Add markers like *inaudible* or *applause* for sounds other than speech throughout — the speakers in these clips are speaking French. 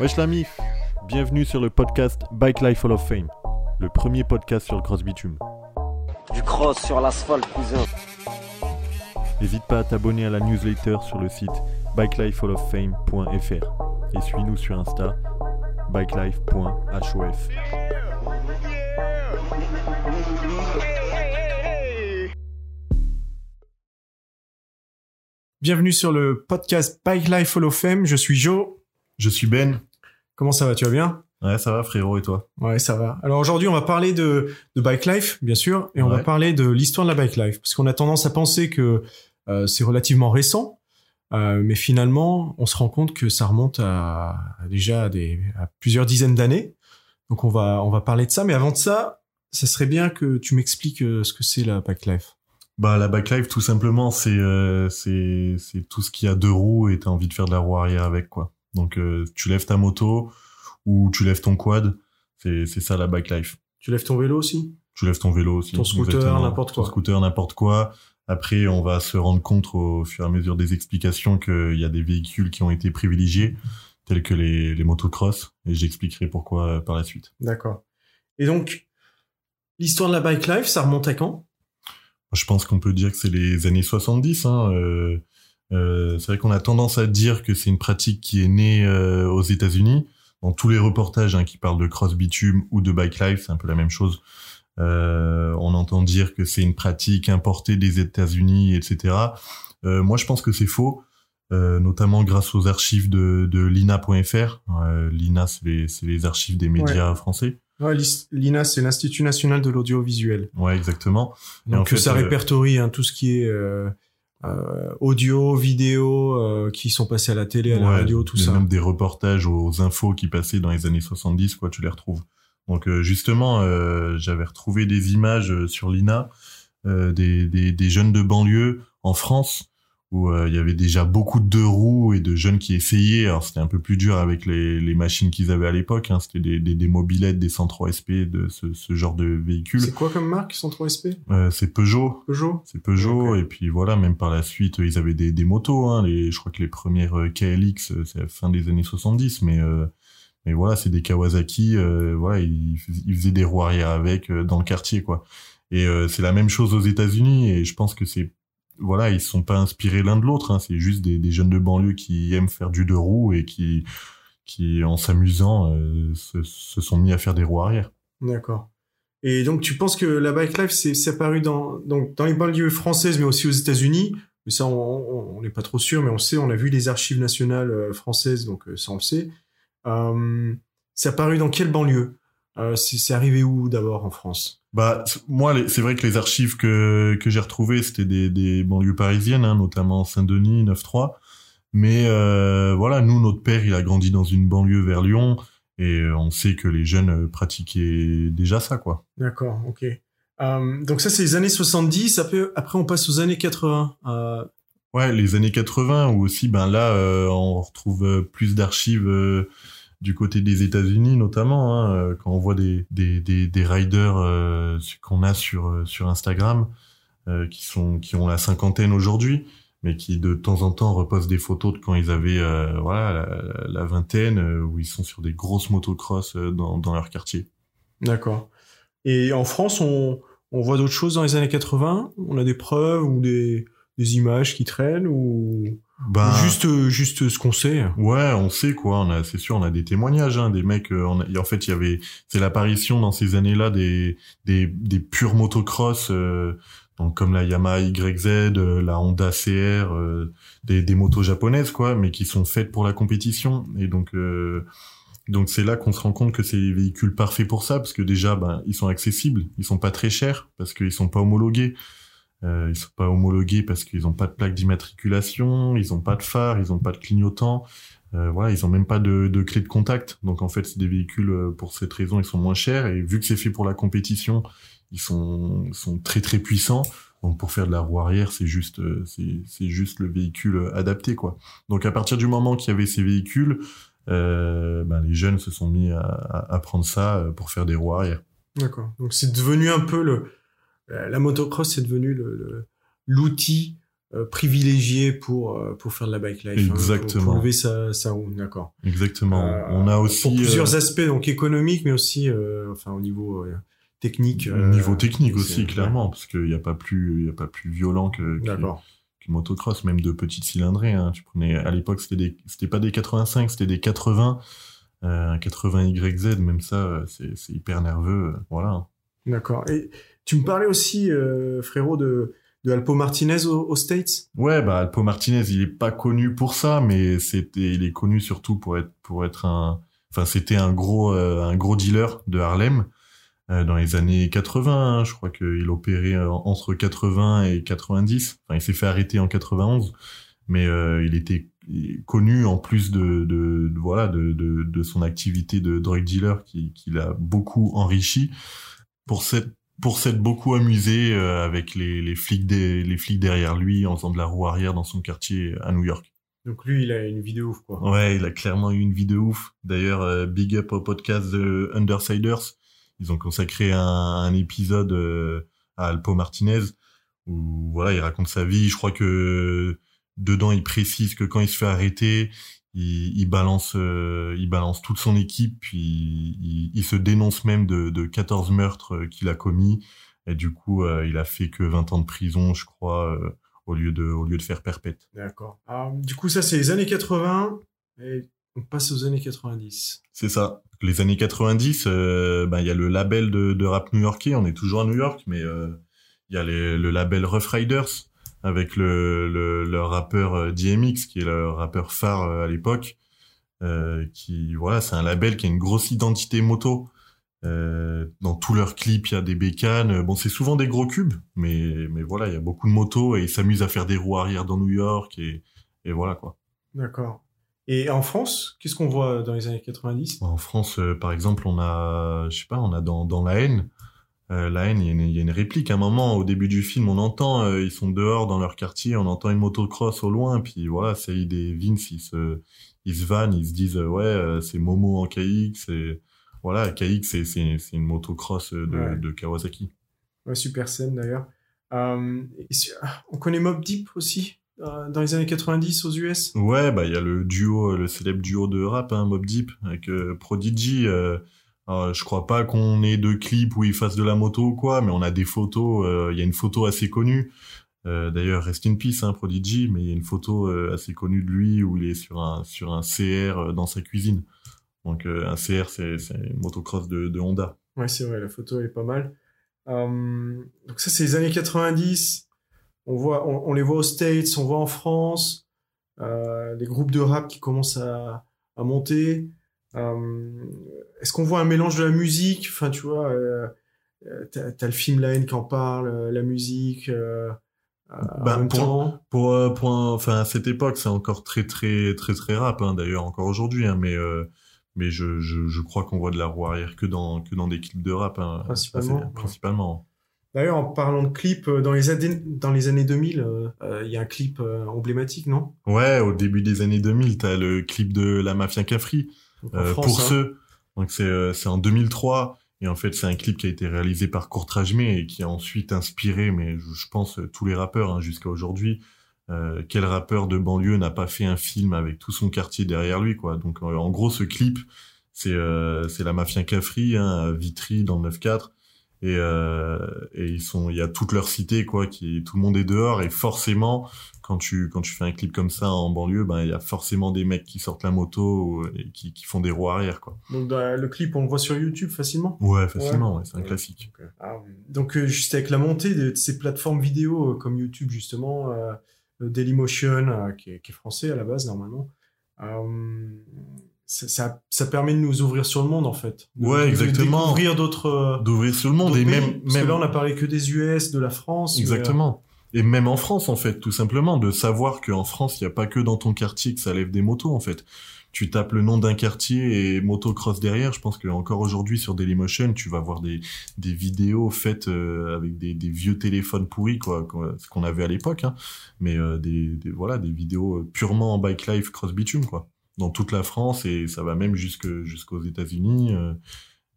Wesh la mif Bienvenue sur le podcast Bike Life Hall of Fame, le premier podcast sur le cross bitume. Du cross sur l'asphalte, cousin. N'hésite pas à t'abonner à la newsletter sur le site bikelifehalloffame.fr et suis-nous sur Insta bikelife.hof. Bienvenue sur le podcast Bike Life Hall of Fame. Je suis Joe. Je suis Ben. Comment ça va Tu vas bien? Ouais, ça va frérot et toi? Ouais, ça va. Alors aujourd'hui, on va parler de, de Bike Life, bien sûr, et on va parler de l'histoire de la Bike Life, parce qu'on a tendance à penser que euh, c'est relativement récent, euh, mais finalement, on se rend compte que ça remonte à, à déjà à des, à plusieurs dizaines d'années. Donc on va on va parler de ça, mais avant de ça, ça serait bien que tu m'expliques euh, ce que c'est la Bike Life. Bah la backlife tout simplement c'est euh, c'est c'est tout ce qui a deux roues et t'as envie de faire de la roue arrière avec quoi. Donc euh, tu lèves ta moto ou tu lèves ton quad, c'est c'est ça la backlife. Tu lèves ton vélo aussi? Tu lèves ton vélo aussi. Ton scooter, n'importe Ton quoi. scooter, n'importe quoi. Après, on va se rendre compte au fur et à mesure des explications qu'il y a des véhicules qui ont été privilégiés, tels que les, les motocross, et j'expliquerai pourquoi euh, par la suite. D'accord. Et donc, l'histoire de la Bike Life, ça remonte à quand? Je pense qu'on peut dire que c'est les années 70. Hein, euh, euh, c'est vrai qu'on a tendance à dire que c'est une pratique qui est née euh, aux États-Unis. Dans tous les reportages hein, qui parlent de cross bitume ou de bike life, c'est un peu la même chose. Euh, on entend dire que c'est une pratique importée des États-Unis, etc. Moi, je pense que c'est faux, notamment grâce aux archives de, de l'INA.fr. L'INA, c'est les, archives des médias français. Ouais, L'INA, c'est l'Institut national de l'audiovisuel. Ouais, exactement. Donc en fait, ça répertorie hein, tout ce qui est euh, audio, vidéo, euh, qui sont passés à la télé, à la radio, tout ça. Même des reportages aux infos qui passaient dans les années 70, quoi, tu les retrouves. Donc euh, justement, euh, j'avais retrouvé des images euh, sur l'INA euh, des, des, des jeunes de banlieue en France où euh, il y avait déjà beaucoup de deux roues et de jeunes qui essayaient. Alors c'était un peu plus dur avec les, les machines qu'ils avaient à l'époque. Hein. C'était des, des, des mobilettes, des 103 SP, de ce, ce genre de véhicules. C'est quoi comme marque 103 SP Euh, c'est Peugeot. Peugeot C'est Peugeot et puis voilà même par la suite ils avaient des, des motos hein, les je crois que les premières euh, KLX c'est la fin des années 70 mais euh, mais voilà c'est des Kawasaki euh, voilà ils, fais- ils faisaient des roues arrière avec dans le quartier quoi et euh, c'est la même chose aux États-Unis et je pense que c'est voilà ils sont pas inspirés l'un de l'autre hein, c'est juste des, jeunes de banlieue qui aiment faire du deux roues et qui en s'amusant euh, se, sont mis à faire des roues arrière. D'accord. Et donc tu penses que la Bike Life, c'est apparu dans, donc, dans les banlieues françaises, mais aussi aux États-Unis. Mais ça, on- n'est pas trop sûr, mais on sait, on a vu les archives nationales euh, françaises, donc euh, ça, on le sait. Euh, c'est apparu dans quelle banlieue? C'est arrivé où d'abord en France? Bah moi c'est vrai que les archives que que j'ai retrouvées c'était des des banlieues parisiennes hein, notamment Saint-Denis 9-3 mais euh, voilà nous notre père il a grandi dans une banlieue vers Lyon et euh, on sait que les jeunes euh, pratiquaient déjà ça quoi. D'accord, ok. Euh, donc ça, c'est les années 70. Après, après, on passe aux années 80. Euh, Ouais, les années 80 ou aussi ben là on retrouve plus d'archives du côté des États-Unis notamment hein, euh, quand on voit des des des, riders euh, qu'on a sur euh, sur Instagram qui sont qui ont la cinquantaine aujourd'hui mais qui de temps en temps repostent des photos de quand ils avaient voilà la, la vingtaine où ils sont sur des grosses motocross dans dans leur quartier. D'accord. Et en France, on, on voit d'autres choses dans les années 80 On a des preuves ou des, des images qui traînent ou, Ben, ou juste, juste ce qu'on sait? Ouais, on sait quoi. On a, c'est sûr, on a des témoignages, hein, des mecs. euh, on a- en fait, il y avait, c'est l'apparition dans ces années-là des des des purs motocross, euh, donc comme la Yamaha YZ, euh, la Honda CR, euh, des des motos japonaises quoi, mais qui sont faites pour la compétition. Et donc euh, donc c'est là qu'on se rend compte que c'est les véhicules parfaits pour ça, parce que déjà, ben ils sont accessibles, ils sont pas très chers parce qu'ils sont pas homologués. Euh, ils sont pas homologués parce qu'ils ont pas de plaque d'immatriculation, ils ont pas de phare, ils ont pas de clignotant. Euh, voilà, ils ont même pas de, clé de contact. Donc en fait, c'est des véhicules euh, pour cette raison, ils sont moins chers et vu que c'est fait pour la compétition, ils sont très très puissants. Donc pour faire de la roue arrière, c'est juste euh, c'est juste le véhicule adapté quoi. Donc à partir du moment qu'il y avait ces véhicules, ben, les jeunes se sont mis à, prendre ça pour faire des roues arrière. D'accord. Donc c'est devenu un peu le... La la motocross, c'est devenu le- le- l'outil euh, privilégié pour euh, pour faire de la bike life. hein, pour- Exactement. pour, lever sa sa roue, d'accord. Exactement. Euh, on a aussi pour plusieurs euh, aspects, donc économiques, mais aussi, euh, enfin, au niveau euh, technique. au euh, niveau technique aussi, clairement, parce qu'il n'y a pas plus, il y a pas plus violent que, que, D'accord. que motocross, même de petites cylindrées. Hein. Tu prenais, à l'époque, c'était c'était pas des 85, c'était des 80, euh, un 80 YZ, même ça, euh, c'est, c'est hyper nerveux, euh, voilà. D'accord. Et tu me parlais aussi, euh, frérot, de, de Alpo Martinez aux, aux States Ouais, bah Alpo Martinez, il est pas connu pour ça, mais c'était, il est connu surtout pour être, pour être un, enfin c'était un gros, euh, un gros dealer de Harlem euh, dans les années 80. hein. je crois qu'il opérait euh, entre 80 et 90. Enfin, il s'est fait arrêter en 91, mais euh, il était connu en plus de, de, de- voilà de, de, de son activité de drug dealer qui, qui l'a beaucoup enrichi pour cette pour s'être beaucoup amusé euh, avec les, les flics des, les flics derrière lui en faisant de la roue arrière dans son quartier à New York. Donc lui, il a une vidéo ouf, quoi. Ouais, il a clairement eu une vie de ouf. D'ailleurs, euh, big up au podcast de Undersiders. Ils ont consacré un, un épisode euh, à Alpo Martinez où voilà, il raconte sa vie. Je crois que dedans, il précise que quand il se fait arrêter, il, il balance, euh, il balance toute son équipe, puis il, il se dénonce même de, de 14 meurtres euh, qu'il a commis. Et du coup, euh, il a fait que 20 ans de prison, je crois, euh, au lieu de, au lieu de faire perpète. D'accord. Alors, du coup, ça, c'est les années 80, et on passe aux années 90. C'est ça. Les années 90, euh, ben, il y a le label de, de rap new-yorkais. On est toujours à New York, mais il y a les- le label Rough Riders avec le, le, le rappeur euh, DMX, qui est le rappeur phare euh, à l'époque. Euh, qui voilà, c'est un label qui a une grosse identité moto. Euh, dans tous leurs clips, il y a des bécanes. Bon, c'est souvent des gros cubes, mais mais voilà, il y a beaucoup de motos et ils s'amusent à faire des roues arrière dans New York et et voilà quoi. D'accord. Et en France, qu'est-ce qu'on voit dans les années 90 En France, euh, par exemple, on a, je sais pas, on a dans, dans La haine, euh, La haine, il y, a une- il y a une réplique. À un moment, au début du film, on entend, euh, ils sont dehors dans leur quartier, on entend une motocross au loin, puis voilà, Saïd et Vince, ils se, ils se vannent, ils se disent, euh, ouais, c'est Momo en KX, et voilà, KX, c'est, c'est, c'est une motocross de, Ouais. de Kawasaki. Ouais, super scène d'ailleurs. Ah, on connaît Mob Deep aussi, dans les années 90 aux US Ouais, bah il y a le duo, le célèbre duo de rap, hein, Mob Deep, avec Prodigy. Euh, je crois pas qu'on ait de clips où ils fassent de la moto ou quoi, mais on a des photos. euh, Il y a une photo assez connue. Euh, D'ailleurs, rest in peace, hein, Prodigy, mais il y a une photo euh, assez connue de lui où il est sur un sur un CR dans sa cuisine. Donc un CR, c'est une motocross de, Honda. Ouais, c'est vrai, la photo est pas mal. Donc ça, c'est les années 90. On, voit, on, les voit aux States, on voit en France. Les groupes de rap qui commencent à monter. Euh, Est-ce qu'on voit un mélange de la musique? Enfin, tu vois, euh, euh, t'as t'as le film La haine qui en parle, la musique. Bah, pour- temps. Pour, pour un- enfin, à cette époque, c'est encore très, très, très, très rap, hein, d'ailleurs, encore aujourd'hui, hein, mais, euh, mais je, je, je crois qu'on voit de la roue arrière que dans, que dans des clips de rap, hein, Principalement, ouais. D'ailleurs, en parlant de clips, dans les, années- dans les années 2000, euh, euh, il y a un clip euh, emblématique, non? Ouais, au début des années 2000, t'as le clip de La Mafia Cafri, France, pour hein. ceux. Donc c'est, euh, c'est en 2003, et en fait, c'est un clip qui a été réalisé par Courtrajmé et qui a ensuite inspiré, mais je, je pense, euh, tous les rappeurs, hein, jusqu'à aujourd'hui. Euh, quel rappeur de banlieue n'a pas fait un film avec tout son quartier derrière lui, quoi? Donc, euh, en gros, ce clip, c'est euh, c'est la mafia Cafri, hein, Vitry, dans le 9-4. Et, euh, et ils sont, il y a toute leur cité, quoi, qui, tout le monde est dehors, et forcément, quand tu, quand tu fais un clip comme ça en banlieue, ben, il y a forcément des mecs qui sortent la moto euh, et qui, qui font des roues arrière, quoi. Donc dans le clip, on le voit sur YouTube facilement? Ouais, facilement, Ouais. ouais, c'est un Ouais. classique. Ah, donc euh, juste avec la montée de, de ces plateformes vidéo euh, comme YouTube justement, euh, Dailymotion qui, est, qui est français à la base normalement, ça, ça, ça permet de nous ouvrir sur le monde en fait. De- Ouais, exactement. Découvrir d'autres. D'ouvrir sur le monde, et même, parce même, que là on a parlé que des US, de la France. Exactement. Et même en France, en fait, tout simplement, de savoir qu'en France, il n'y a pas que dans ton quartier que ça lève des motos, en fait. Tu tapes le nom d'un quartier et motocross derrière. Je pense que encore aujourd'hui sur Dailymotion, tu vas voir des, vidéos faites euh, avec des, vieux téléphones pourris, quoi, ce qu'on avait à l'époque. Hein. Mais euh, des, voilà, des vidéos purement en bike life cross bitume, quoi, dans toute la France et ça va même jusqu'aux États-Unis, euh,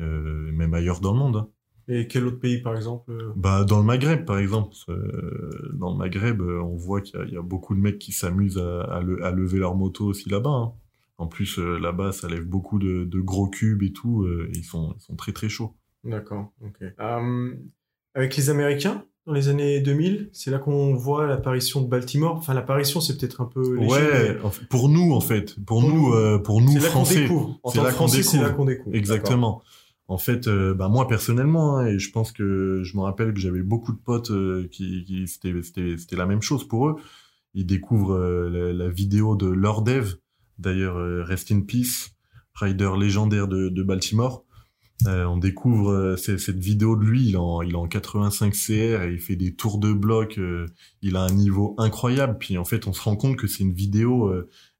euh, même ailleurs dans le monde. hein. Et quel autre pays, par exemple euh? Bah, dans le Maghreb, par exemple. Euh, dans le Maghreb, euh, on voit qu'il y, a- il y a beaucoup de mecs qui s'amusent à, à le- à lever leur moto aussi là-bas. hein. En plus, là-bas, ça lève beaucoup de, de gros cubes et tout. et ils, sont, ils sont très très chauds. D'accord, ok. Euh, avec les Américains, dans les années 2000, c'est là qu'on voit l'apparition de Baltimore. Enfin, l'apparition, c'est peut-être un peu léger, Ouais, pour nous, en fait. Pour, Pour nous, nous. euh, pour nous, c'est là qu'on Français. découvre. C'est là qu'on Français, c'est là découvre. qu'on découvre. Exactement. En fait, euh, bah moi personnellement, hein, et je pense que je me rappelle que j'avais beaucoup de potes euh, qui, qui c'était la même chose pour eux. Ils découvrent euh, la, vidéo de Lord Dev, d'ailleurs euh, Rest in Peace, rider légendaire de, de Baltimore. On découvre cette vidéo de lui, il est en, il en 85 CR et il fait des tours de bloc. il a un niveau incroyable. Puis en fait, on se rend compte que c'est une vidéo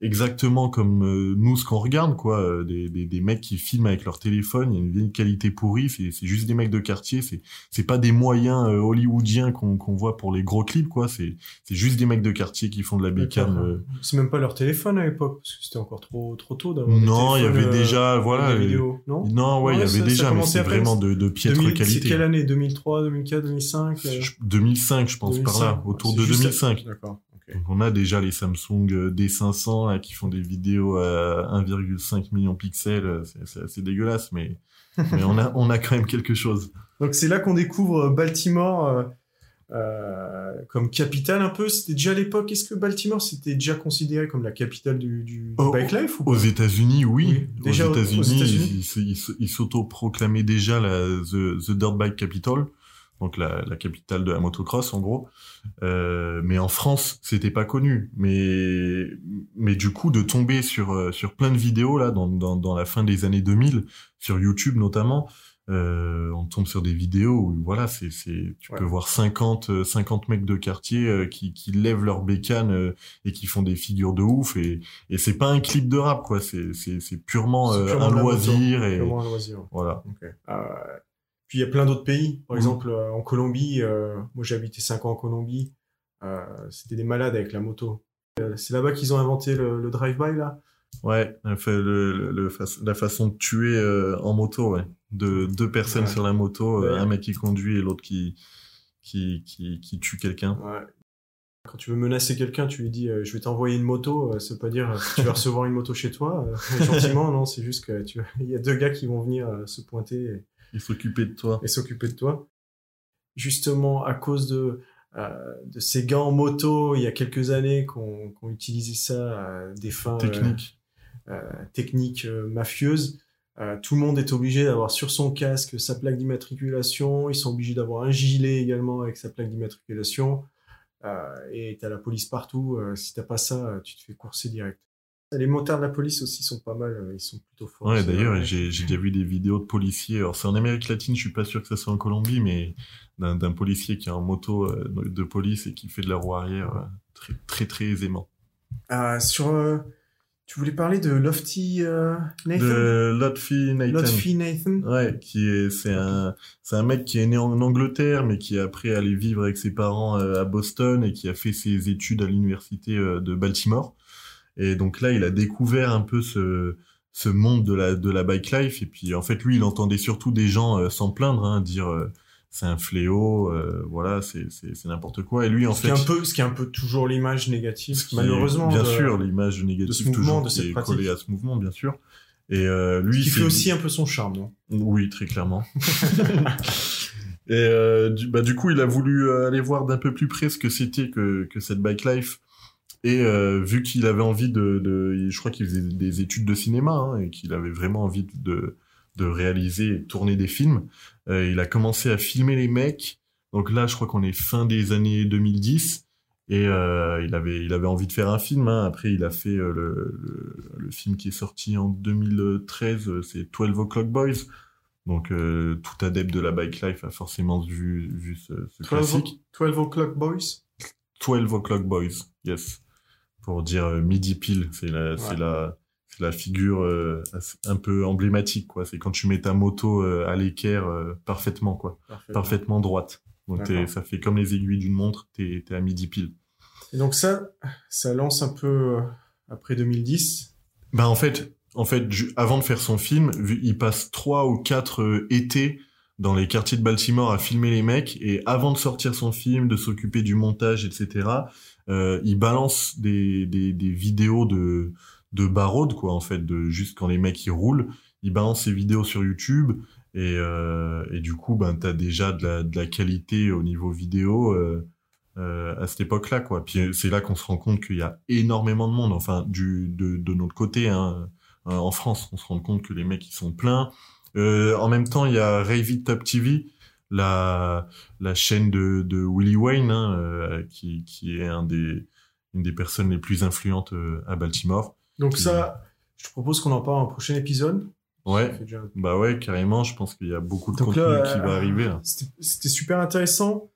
exactement comme euh, nous ce qu'on regarde quoi. Euh, des, des, des mecs qui filment avec leur téléphone il y a une vieille qualité pourrie c'est c'est juste des mecs de quartier c'est c'est pas des moyens euh, hollywoodiens qu'on qu'on voit pour les gros clips quoi. C'est c'est juste des mecs de quartier qui font de la bécane euh. C'est même pas leur téléphone à l'époque, parce que c'était encore trop, trop tôt d'avoir non il y avait déjà voilà des vidéos, non? non ouais il y avait ça- ça déjà mais c'est vraiment de, de piètre 2000 C'est qualité. quelle année? 2003, 2004, 2005 euh, Je- 2005 je pense par là 2005, autour de juste- 2005 D'accord. Donc on a déjà les Samsung euh, D500 là, qui font des vidéos à 1,5 million de pixels, euh, c'est assez dégueulasse, mais, *laughs* mais on, a, on a quand même quelque chose. Donc c'est là qu'on découvre Baltimore euh, euh, comme capitale un peu. C'était déjà à l'époque. Est-ce que Baltimore c'était déjà considéré comme la capitale du, Oh, bike life ou Aux États-Unis, oui. Oui, déjà aux États-Unis, ils s'auto-proclamaient déjà la the, the Dirt Bike Capital, donc la, la capitale de la motocross en gros. Euh, mais en France, c'était pas connu. Mais mais du coup, de tomber sur euh, sur plein de vidéos là dans dans, dans la fin des années 2000 sur YouTube notamment. Euh, on tombe sur des vidéos où voilà c'est c'est tu Ouais. peux voir 50 euh, 50 mecs de quartier euh, qui qui lèvent leur bécane euh, et qui font des figures de ouf et et c'est pas un clip de rap quoi c'est c'est c'est purement, euh, un loisir et Purement un loisir. voilà. Puis il y a plein d'autres pays. Par Mhm. exemple, euh, en Colombie, euh, moi j'ai habité 5 ans en Colombie. Euh, c'était des malades avec la moto. C'est là-bas qu'ils ont inventé le, le drive-by là. ouais le, le, la façon de tuer en moto ouais de deux personnes Ouais. sur la moto Ouais. un mec qui conduit et l'autre qui qui qui qui tue quelqu'un Ouais. Quand tu veux menacer quelqu'un, tu lui dis euh, je vais t'envoyer une moto. Euh, ça veut pas dire euh, tu vas recevoir une moto chez toi *laughs* gentiment. Non, c'est juste que tu *laughs* il y a deux gars qui vont venir se pointer et, il s'occupait de toi et s'occuper de toi. Justement, à cause de, euh, de ces gars en moto, il y a quelques années qu'on qu'on utilisait ça à des fins euh, technique euh, techniques euh, mafieuses. Euh, tout le monde est obligé d'avoir sur son casque sa plaque d'immatriculation. Ils sont obligés d'avoir un gilet également avec sa plaque d'immatriculation. Euh, et t'as la police partout. Euh, si t'as pas ça, euh, tu te fais courser direct. Les motards de la police aussi sont pas mal. euh, Ils sont plutôt forts. Ouais, d'ailleurs, j'ai déjà vu des vidéos de policiers. Alors, c'est en Amérique latine, je suis pas sûr que ça soit en Colombie, mais d'un policier qui est en moto euh, de police et qui fait de la roue arrière euh, très, très, très aisément. Ah, sur, euh, tu voulais parler de Lofty euh, Nathan? De Lotfi Nathan. Lotfi Nathan Ouais, qui est, c'est un, c'est un mec qui est né en Angleterre, mais qui est après allé vivre avec ses parents à Boston et qui a fait ses études à l'université de Baltimore. Et donc là, il a découvert un peu ce, ce monde de la, de la bike life. Et puis, en fait, lui, il entendait surtout des gens euh, s'en plaindre, hein, dire euh, c'est un fléau, euh, voilà, c'est, c'est, c'est n'importe quoi. Et lui, en ce, fait, qui est un peu, ce qui est un peu toujours l'image négative, ce qui est, malheureusement. bien de- sûr, l'image négative de ce mouvement, toujours de qui cette est pratique. collée à ce mouvement, bien sûr. Et lui, qui c'est- fait aussi un peu son charme, non? Oui, très clairement. *laughs* Et du, bah, du coup, il a voulu aller voir d'un peu plus près ce que c'était que, que cette bike life. Et euh, vu qu'il avait envie de, de, je crois qu'il faisait des études de cinéma hein, et qu'il avait vraiment envie de, de réaliser et de tourner des films, euh, il a commencé à filmer les mecs. Donc là, je crois qu'on est fin des années 2010 et euh, il avait, il avait envie de faire un film. Hein. Après, il a fait le, le, le film qui est sorti en 2013, euh, c'est 12 O'clock Boys. Donc tout adepte de la bike life a forcément vu, vu ce, ce 12, classique. 12 O'Clock Boys? 12 O'Clock Boys, yes. Pour dire euh, midi pile, c'est la, c'est la, c'est la figure euh, un peu emblématique, quoi. C'est quand tu mets ta moto euh, à l'équerre euh, parfaitement, quoi. Parfait. Parfaitement droite. Donc t'es- ça fait comme les aiguilles d'une montre, t'es, t'es à midi pile. Et donc ça, ça lance un peu après 2010. Ben en fait, en fait, avant de faire son film, il passe trois ou quatre étés dans les quartiers de Baltimore à filmer les mecs et avant de sortir son film, de s'occuper du montage, etc. Euh, il balance des, des, des vidéos de de barode quoi en fait, de juste quand les mecs ils roulent, il balance ses vidéos sur YouTube et, euh, et du coup ben t'as déjà de la, de la qualité au niveau vidéo. Euh, euh, à cette époque-là, quoi. Puis c'est là qu'on se rend compte qu'il y a énormément de monde, enfin du de, de notre côté, hein, euh, en France, on se rend compte que les mecs ils sont pleins. Euh, en même temps, il y a Ravy Top TV, la la chaîne de, de Willie Wayne, hein, euh, qui qui est un des une des personnes les plus influentes euh, à Baltimore. Donc ça, je te propose qu'on en parle en prochain épisode. Ouais, déjà- bah ouais, carrément. Je pense qu'il y a beaucoup de Donc contenu là, qui va arriver. Là. C'était super intéressant.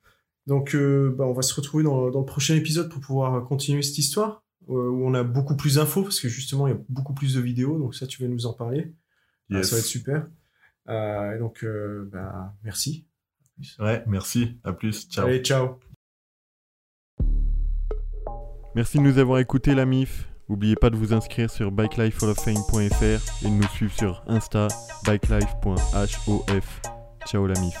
Donc, euh, bah, on va se retrouver dans, dans le prochain épisode pour pouvoir continuer cette histoire, euh, où on a beaucoup plus d'infos, parce que justement, il y a beaucoup plus de vidéos. Donc ça, tu vas nous en parler. Ah, ça va être super. Euh, et donc, euh, bah, merci. Ouais, merci. À plus. Ciao. Allez, ciao. Merci de nous avoir écoutés, la MIF. N'oubliez pas de vous inscrire sur bikelifehalloffame.fr et de nous suivre sur Insta, bikelife.hof. Ciao, la MIF.